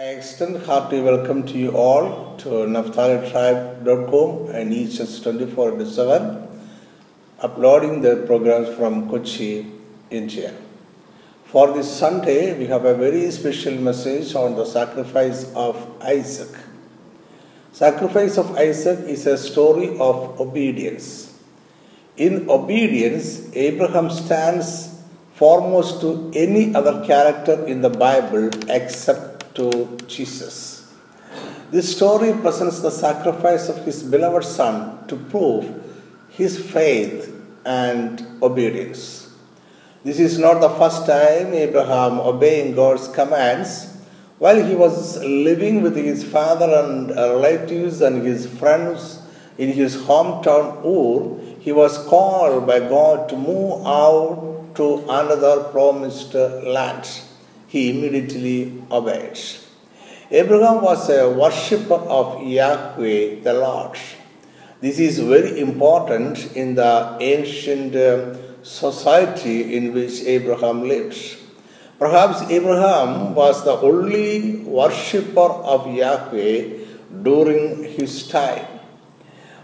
I extend hearty welcome to you all to NaphtaliTribe.com and East 24 into 7, uploading the programs from Kochi, India. For this Sunday, we have a very special message on the sacrifice of Isaac. Sacrifice of Isaac is a story of obedience. In obedience, Abraham stands foremost to any other character in the Bible except to Jesus. This story presents the sacrifice of his beloved son to prove his faith and obedience. This is not the first time Abraham obeying God's commands. While he was living with his father and relatives and his friends in his hometown Ur, he was called by God to move out to another promised land he immediately obeys. Abraham was a worshipper of Yahweh the Lord. This is very important in the ancient uh, society in which Abraham lived. Perhaps Abraham was the only worshipper of Yahweh during his time.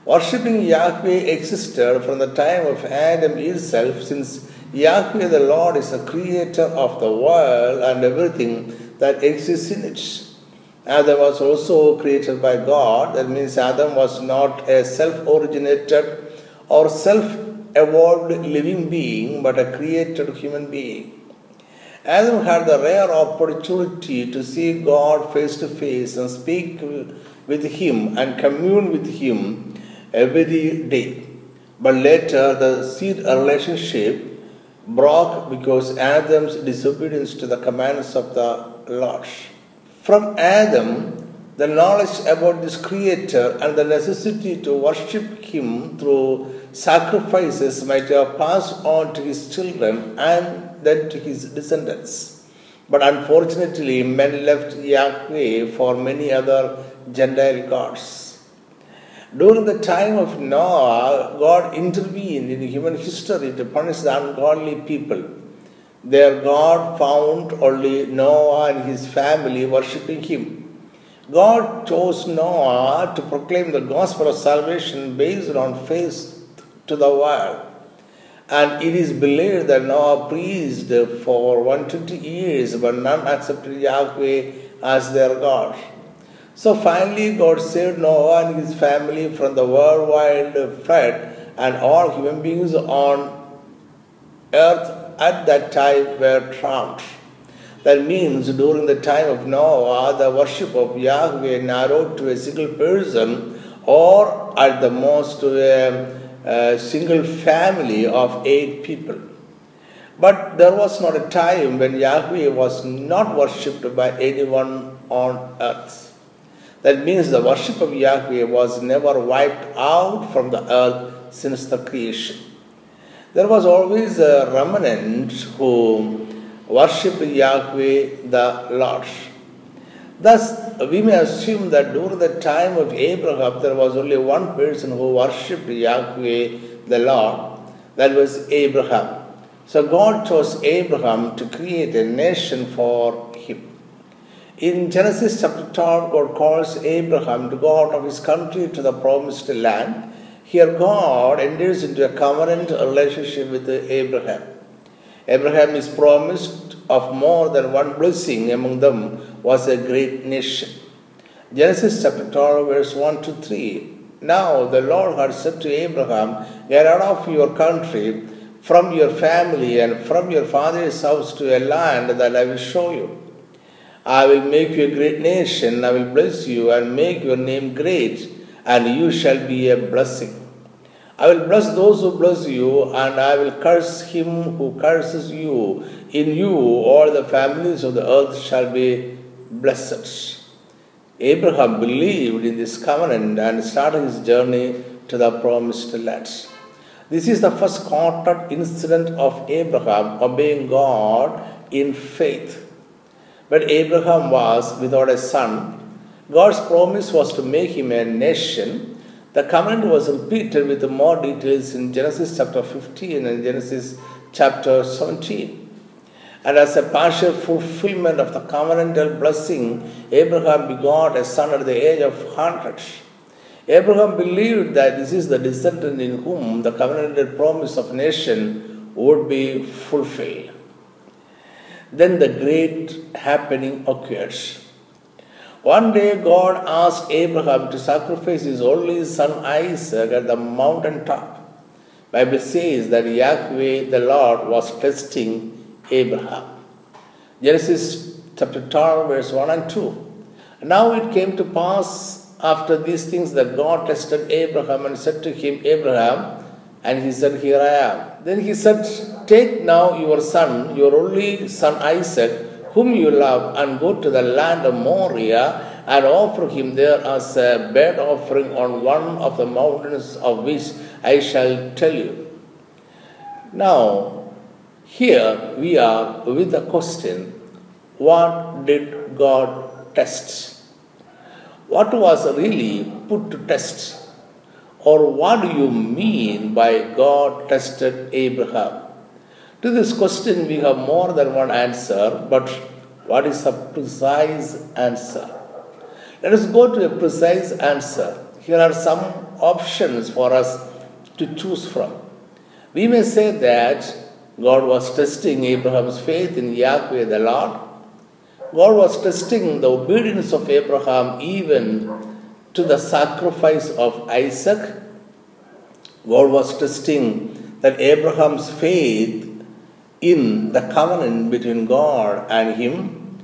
Worshipping Yahweh existed from the time of Adam himself, since Yahweh the Lord is the creator of the world and everything that exists in it. Adam was also created by God. That means Adam was not a self originated or self evolved living being, but a created human being. Adam had the rare opportunity to see God face to face and speak with Him and commune with Him every day. But later, the seed relationship broke because Adam's disobedience to the commands of the Lord. From Adam, the knowledge about this Creator and the necessity to worship Him through sacrifices might have passed on to his children and then to his descendants. But unfortunately, men left Yahweh for many other Gentile gods. During the time of Noah, God intervened in human history to punish the ungodly people. Their God found only Noah and his family worshipping him. God chose Noah to proclaim the gospel of salvation based on faith to the world. And it is believed that Noah preached for 120 years, but none accepted Yahweh as their God. So finally, God saved Noah and his family from the worldwide flood, and all human beings on earth at that time were drowned. That means during the time of Noah, the worship of Yahweh narrowed to a single person, or at the most to a, a single family of eight people. But there was not a time when Yahweh was not worshipped by anyone on earth. That means the worship of Yahweh was never wiped out from the earth since the creation. There was always a remnant who worshipped Yahweh the Lord. Thus, we may assume that during the time of Abraham, there was only one person who worshipped Yahweh the Lord, that was Abraham. So, God chose Abraham to create a nation for. In Genesis chapter 12, God calls Abraham to go out of his country to the promised land. Here, God enters into a covenant relationship with Abraham. Abraham is promised of more than one blessing, among them was a great nation. Genesis chapter 12, verse 1 to 3. Now the Lord had said to Abraham, Get out of your country, from your family, and from your father's house to a land that I will show you. I will make you a great nation, I will bless you and make your name great, and you shall be a blessing. I will bless those who bless you, and I will curse him who curses you. In you, all the families of the earth shall be blessed. Abraham believed in this covenant and started his journey to the promised land. This is the first quoted incident of Abraham obeying God in faith. When Abraham was without a son, God's promise was to make him a nation. The covenant was repeated with more details in Genesis chapter 15 and Genesis chapter 17. And as a partial fulfillment of the covenantal blessing, Abraham begot a son at the age of 100. Abraham believed that this is the descendant in whom the covenantal promise of nation would be fulfilled. Then the great happening occurs. One day God asked Abraham to sacrifice his only son Isaac at the mountain top. Bible says that Yahweh the Lord was testing Abraham. Genesis chapter 12 verse 1 and 2. Now it came to pass after these things that God tested Abraham and said to him, Abraham, and he said, Here I am. Then he said, Take now your son, your only son Isaac, whom you love, and go to the land of Moriah and offer him there as a burnt offering on one of the mountains of which I shall tell you. Now, here we are with the question what did God test? What was really put to test? Or what do you mean by God tested Abraham? To this question, we have more than one answer, but what is a precise answer? Let us go to a precise answer. Here are some options for us to choose from. We may say that God was testing Abraham's faith in Yahweh the Lord. God was testing the obedience of Abraham even to the sacrifice of Isaac. God was testing that Abraham's faith in the covenant between God and him.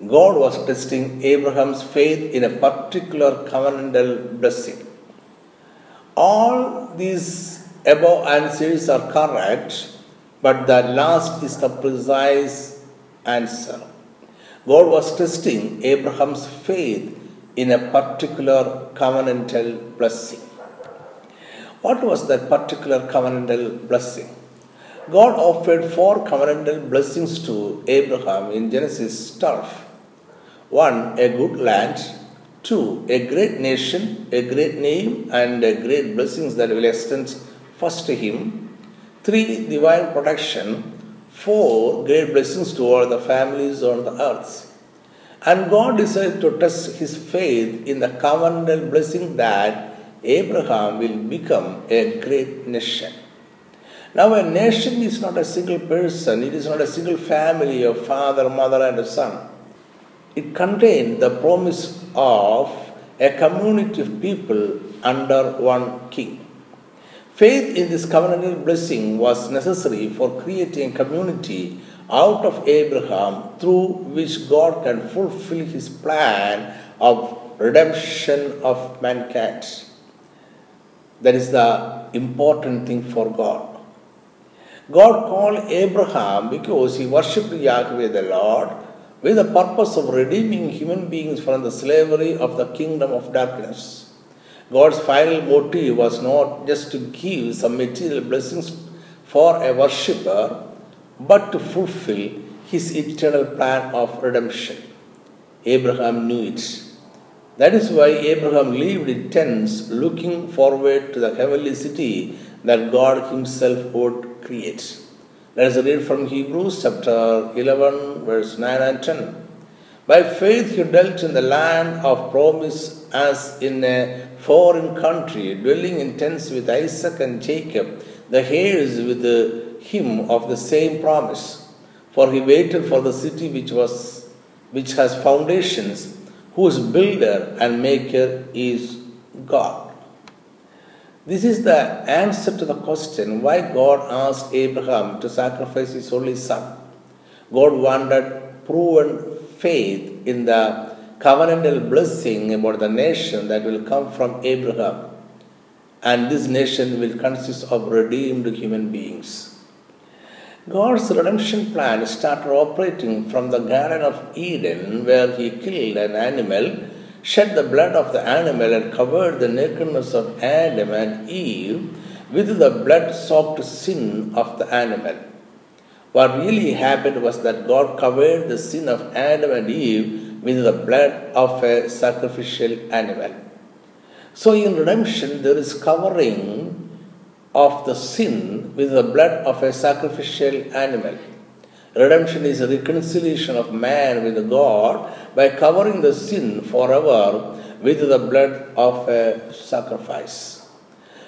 God was testing Abraham's faith in a particular covenantal blessing. All these above answers are correct, but the last is the precise answer. God was testing Abraham's faith in a particular covenantal blessing. What was that particular covenantal blessing? God offered four covenantal blessings to Abraham in Genesis 12. One, a good land. Two, a great nation, a great name, and great blessings that will extend first to him. Three, divine protection. Four, great blessings to all the families on the earth. And God decided to test his faith in the covenantal blessing that Abraham will become a great nation. Now, a nation is not a single person, it is not a single family of father, mother, and a son. It contains the promise of a community of people under one king. Faith in this covenantal blessing was necessary for creating a community out of Abraham through which God can fulfill his plan of redemption of mankind. That is the important thing for God. God called Abraham because he worshipped Yahweh the Lord with the purpose of redeeming human beings from the slavery of the kingdom of darkness. God's final motive was not just to give some material blessings for a worshipper, but to fulfill his eternal plan of redemption. Abraham knew it. That is why Abraham lived in tents looking forward to the heavenly city that God Himself would create. Let us read from Hebrews chapter 11, verse 9 and 10. By faith he dwelt in the land of promise as in a foreign country, dwelling in tents with Isaac and Jacob, the heirs with him of the same promise. For he waited for the city which was which has foundations whose builder and maker is God. This is the answer to the question why God asked Abraham to sacrifice his only son. God wanted proven faith in the covenantal blessing about the nation that will come from Abraham. And this nation will consist of redeemed human beings. God's redemption plan started operating from the Garden of Eden, where He killed an animal, shed the blood of the animal, and covered the nakedness of Adam and Eve with the blood soaked sin of the animal. What really happened was that God covered the sin of Adam and Eve with the blood of a sacrificial animal. So, in redemption, there is covering of the sin with the blood of a sacrificial animal. Redemption is a reconciliation of man with God by covering the sin forever with the blood of a sacrifice.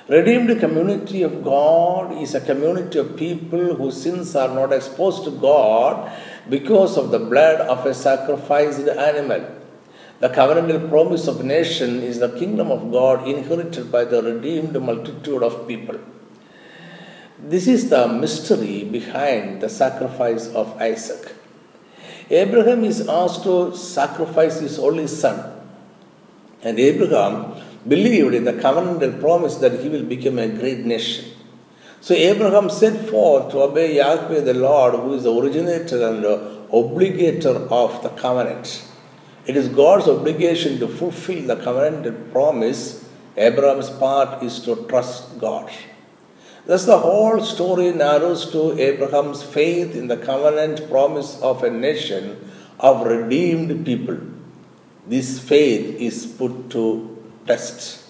Redeemed community of God is a community of people whose sins are not exposed to God because of the blood of a sacrificed animal. The covenantal promise of nation is the kingdom of God inherited by the redeemed multitude of people. This is the mystery behind the sacrifice of Isaac. Abraham is asked to sacrifice his only son. And Abraham believed in the covenantal promise that he will become a great nation. So Abraham set forth to obey Yahweh the Lord, who is the originator and obligator of the covenant. It is God's obligation to fulfill the covenantal promise. Abraham's part is to trust God. Thus, the whole story narrows to Abraham's faith in the covenant promise of a nation of redeemed people. This faith is put to test.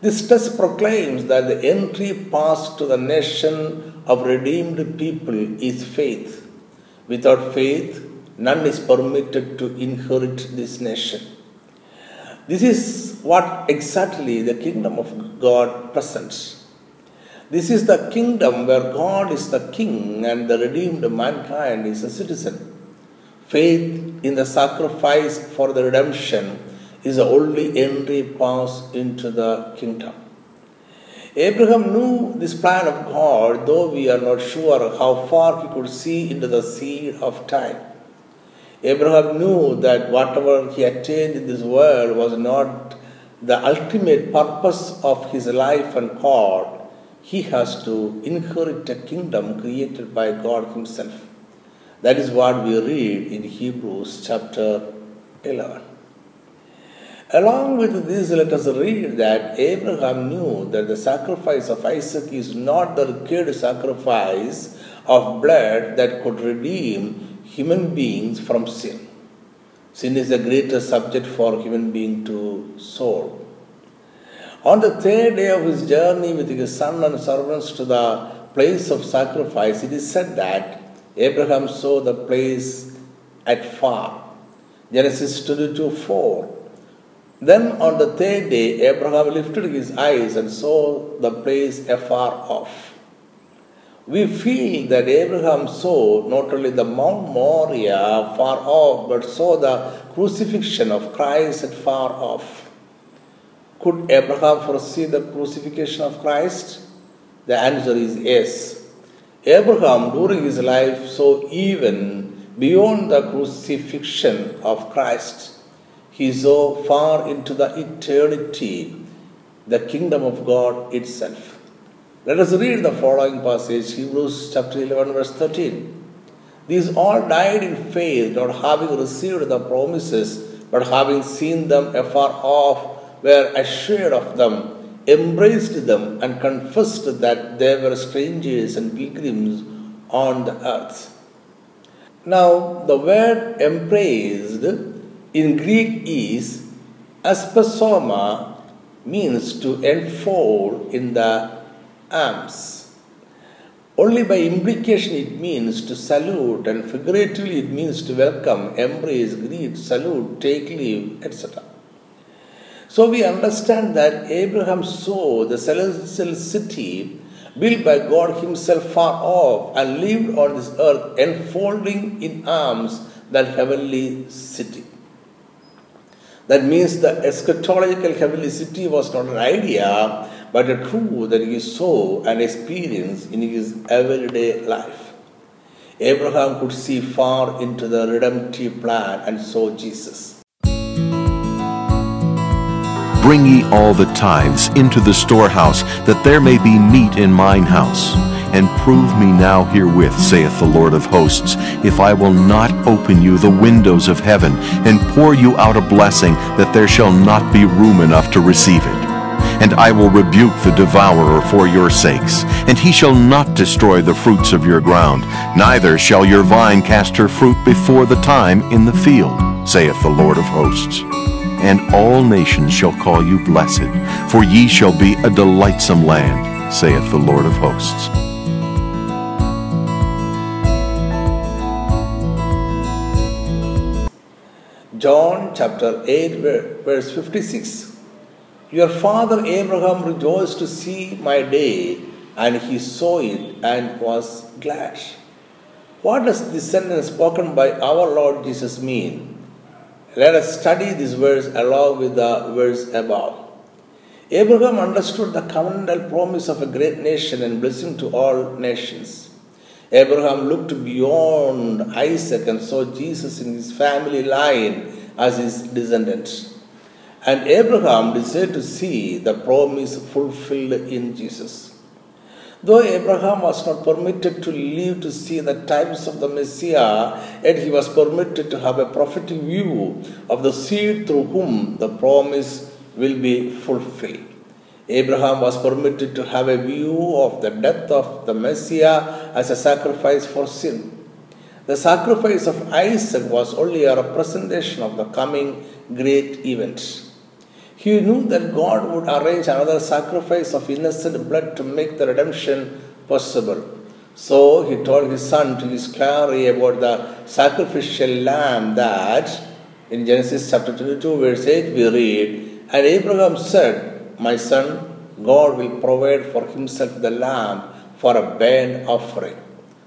This test proclaims that the entry pass to the nation of redeemed people is faith. Without faith, none is permitted to inherit this nation. This is what exactly the kingdom of God presents. This is the kingdom where God is the king and the redeemed mankind is a citizen. Faith in the sacrifice for the redemption is the only entry pass into the kingdom. Abraham knew this plan of God, though we are not sure how far he could see into the seed of time. Abraham knew that whatever he attained in this world was not the ultimate purpose of his life and call, he has to inherit a kingdom created by God Himself. That is what we read in Hebrews chapter 11. Along with this, let us read that Abraham knew that the sacrifice of Isaac is not the required sacrifice of blood that could redeem human beings from sin. Sin is the greatest subject for human being to solve. On the third day of his journey with his son and servants to the place of sacrifice, it is said that Abraham saw the place at far. Genesis 22 4. Then on the third day, Abraham lifted his eyes and saw the place afar off. We feel that Abraham saw not only the Mount Moriah far off, but saw the crucifixion of Christ at far off. Could Abraham foresee the crucifixion of Christ? The answer is yes. Abraham, during his life, saw even beyond the crucifixion of Christ. He saw far into the eternity, the kingdom of God itself. Let us read the following passage, Hebrews chapter 11, verse 13. These all died in faith, not having received the promises, but having seen them afar off were assured of them, embraced them, and confessed that they were strangers and pilgrims on the earth. Now, the word embraced in Greek is aspazomai, means to enfold in the arms. Only by implication it means to salute, and figuratively it means to welcome, embrace, greet, salute, take leave, etc. So we understand that Abraham saw the celestial city built by God Himself far off and lived on this earth, enfolding in arms that heavenly city. That means the eschatological heavenly city was not an idea, but a truth that he saw and experienced in his everyday life. Abraham could see far into the redemptive plan and saw Jesus. Bring ye all the tithes into the storehouse, that there may be meat in mine house. And prove me now herewith, saith the Lord of hosts, if I will not open you the windows of heaven, and pour you out a blessing, that there shall not be room enough to receive it. And I will rebuke the devourer for your sakes, and he shall not destroy the fruits of your ground, neither shall your vine cast her fruit before the time in the field, saith the Lord of hosts and all nations shall call you blessed, for ye shall be a delightsome land, saith the Lord of hosts. John chapter 8, verse 56. Your father Abraham rejoiced to see my day, and he saw it and was glad. What does this sentence spoken by our Lord Jesus mean? Let us study this verse along with the verse above. Abraham understood the covenantal promise of a great nation and blessing to all nations. Abraham looked beyond Isaac and saw Jesus in his family line as his descendant. And Abraham desired to see the promise fulfilled in Jesus. Though Abraham was not permitted to live to see the times of the Messiah, yet he was permitted to have a prophetic view of the seed through whom the promise will be fulfilled. Abraham was permitted to have a view of the death of the Messiah as a sacrifice for sin. The sacrifice of Isaac was only a representation of the coming great event. He knew that God would arrange another sacrifice of innocent blood to make the redemption possible. So he told his son to his carry about the sacrificial lamb that in Genesis chapter 22, verse 8, we read, And Abraham said, my son, God will provide for himself the lamb for a burnt offering.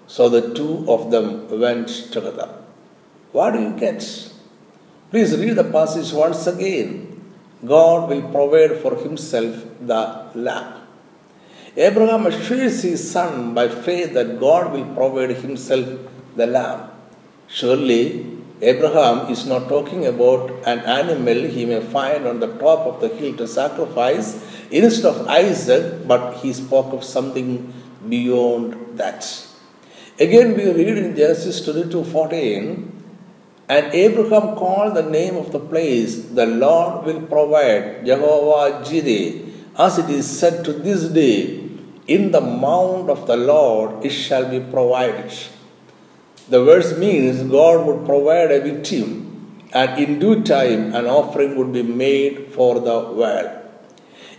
So the two of them went together. What do you get? Please read the passage once again. God will provide for himself the lamb. Abraham assures his son by faith that God will provide himself the lamb. Surely Abraham is not talking about an animal he may find on the top of the hill to sacrifice instead of Isaac, but he spoke of something beyond that. Again, we read in Genesis 22 14, and Abraham called the name of the place, the Lord will provide, Jehovah Jireh, as it is said to this day, in the mount of the Lord it shall be provided. The verse means God would provide a victim, and in due time an offering would be made for the world.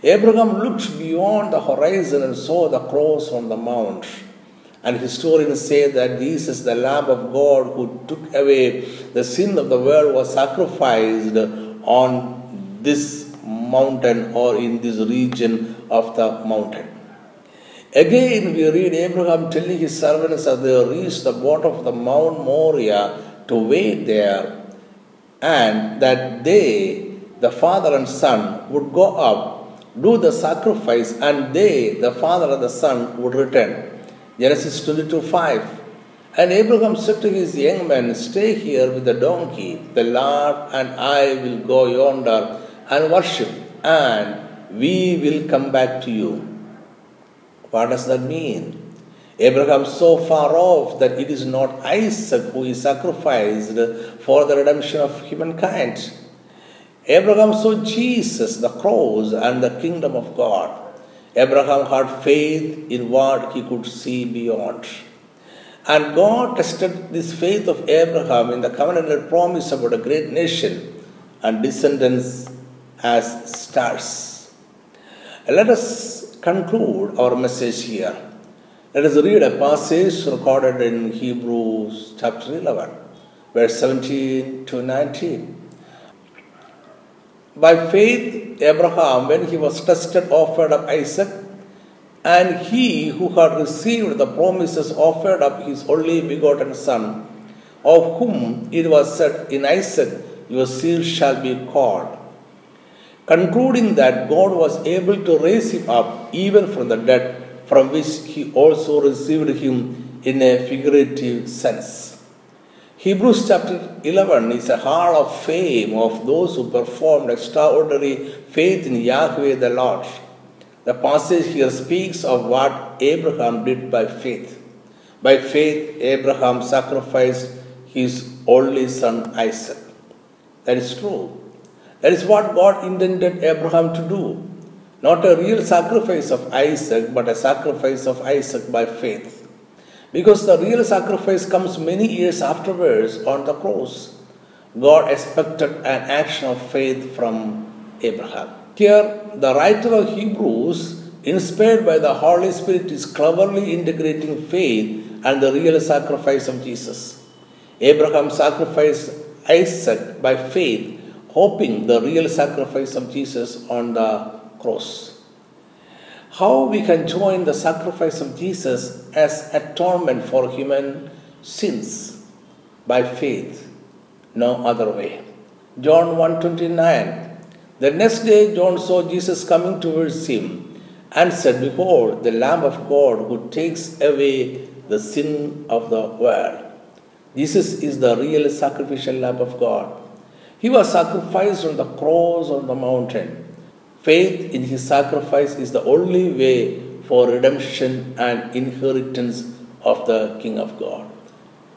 Abraham looked beyond the horizon and saw the cross on the mount. And historians say that Jesus, the Lamb of God who took away the sin of the world, was sacrificed on this mountain or in this region of the mountain. Again, we read Abraham telling his servants as they reached the bottom of the Mount Moriah to wait there, and that they, the father and son, would go up, do the sacrifice, and they, the father and the son, would return. Genesis 22 5. And Abraham said to his young men, Stay here with the donkey, the Lord and I will go yonder and worship, and we will come back to you. What does that mean? Abraham so far off that it is not Isaac who is sacrificed for the redemption of humankind. Abraham saw Jesus, the cross, and the kingdom of God. Abraham had faith in what he could see beyond. And God tested this faith of Abraham in the covenantal promise about a great nation and descendants as stars. Let us conclude our message here. Let us read a passage recorded in Hebrews chapter 11, verse 17 to 19. By faith, Abraham, when he was tested, offered up Isaac, and he who had received the promises offered up his only begotten son, of whom it was said, In Isaac your seed shall be called concluding that God was able to raise him up even from the dead, from which he also received him in a figurative sense. Hebrews chapter 11 is a hall of fame of those who performed extraordinary faith in Yahweh the Lord. The passage here speaks of what Abraham did by faith. By faith, Abraham sacrificed his only son Isaac. That is true. That is what God intended Abraham to do. Not a real sacrifice of Isaac, but a sacrifice of Isaac by faith. Because the real sacrifice comes many years afterwards on the cross. God expected an action of faith from Abraham. Here, the writer of Hebrews, inspired by the Holy Spirit, is cleverly integrating faith and the real sacrifice of Jesus. Abraham sacrificed Isaac by faith hoping the real sacrifice of Jesus on the cross. How we can join the sacrifice of Jesus as atonement for human sins by faith, no other way. John 129 The next day John saw Jesus coming towards him and said, Behold, the Lamb of God who takes away the sin of the world. Jesus is the real sacrificial Lamb of God. He was sacrificed on the cross on the mountain. Faith in his sacrifice is the only way for redemption and inheritance of the King of God.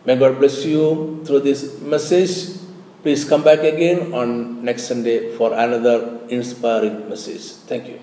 May God bless you through this message. Please come back again on next Sunday for another inspiring message. Thank you.